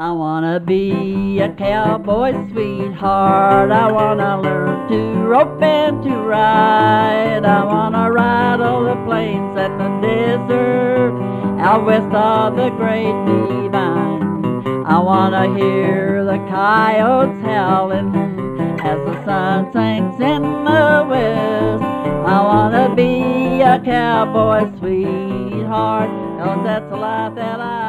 I wanna be a cowboy sweetheart. I wanna learn to rope and to ride. I wanna ride all the plains and the desert out west of the great divide. I wanna hear the coyotes howling as the sun sinks in the west. I wanna be a cowboy sweetheart, cause that's the life that I.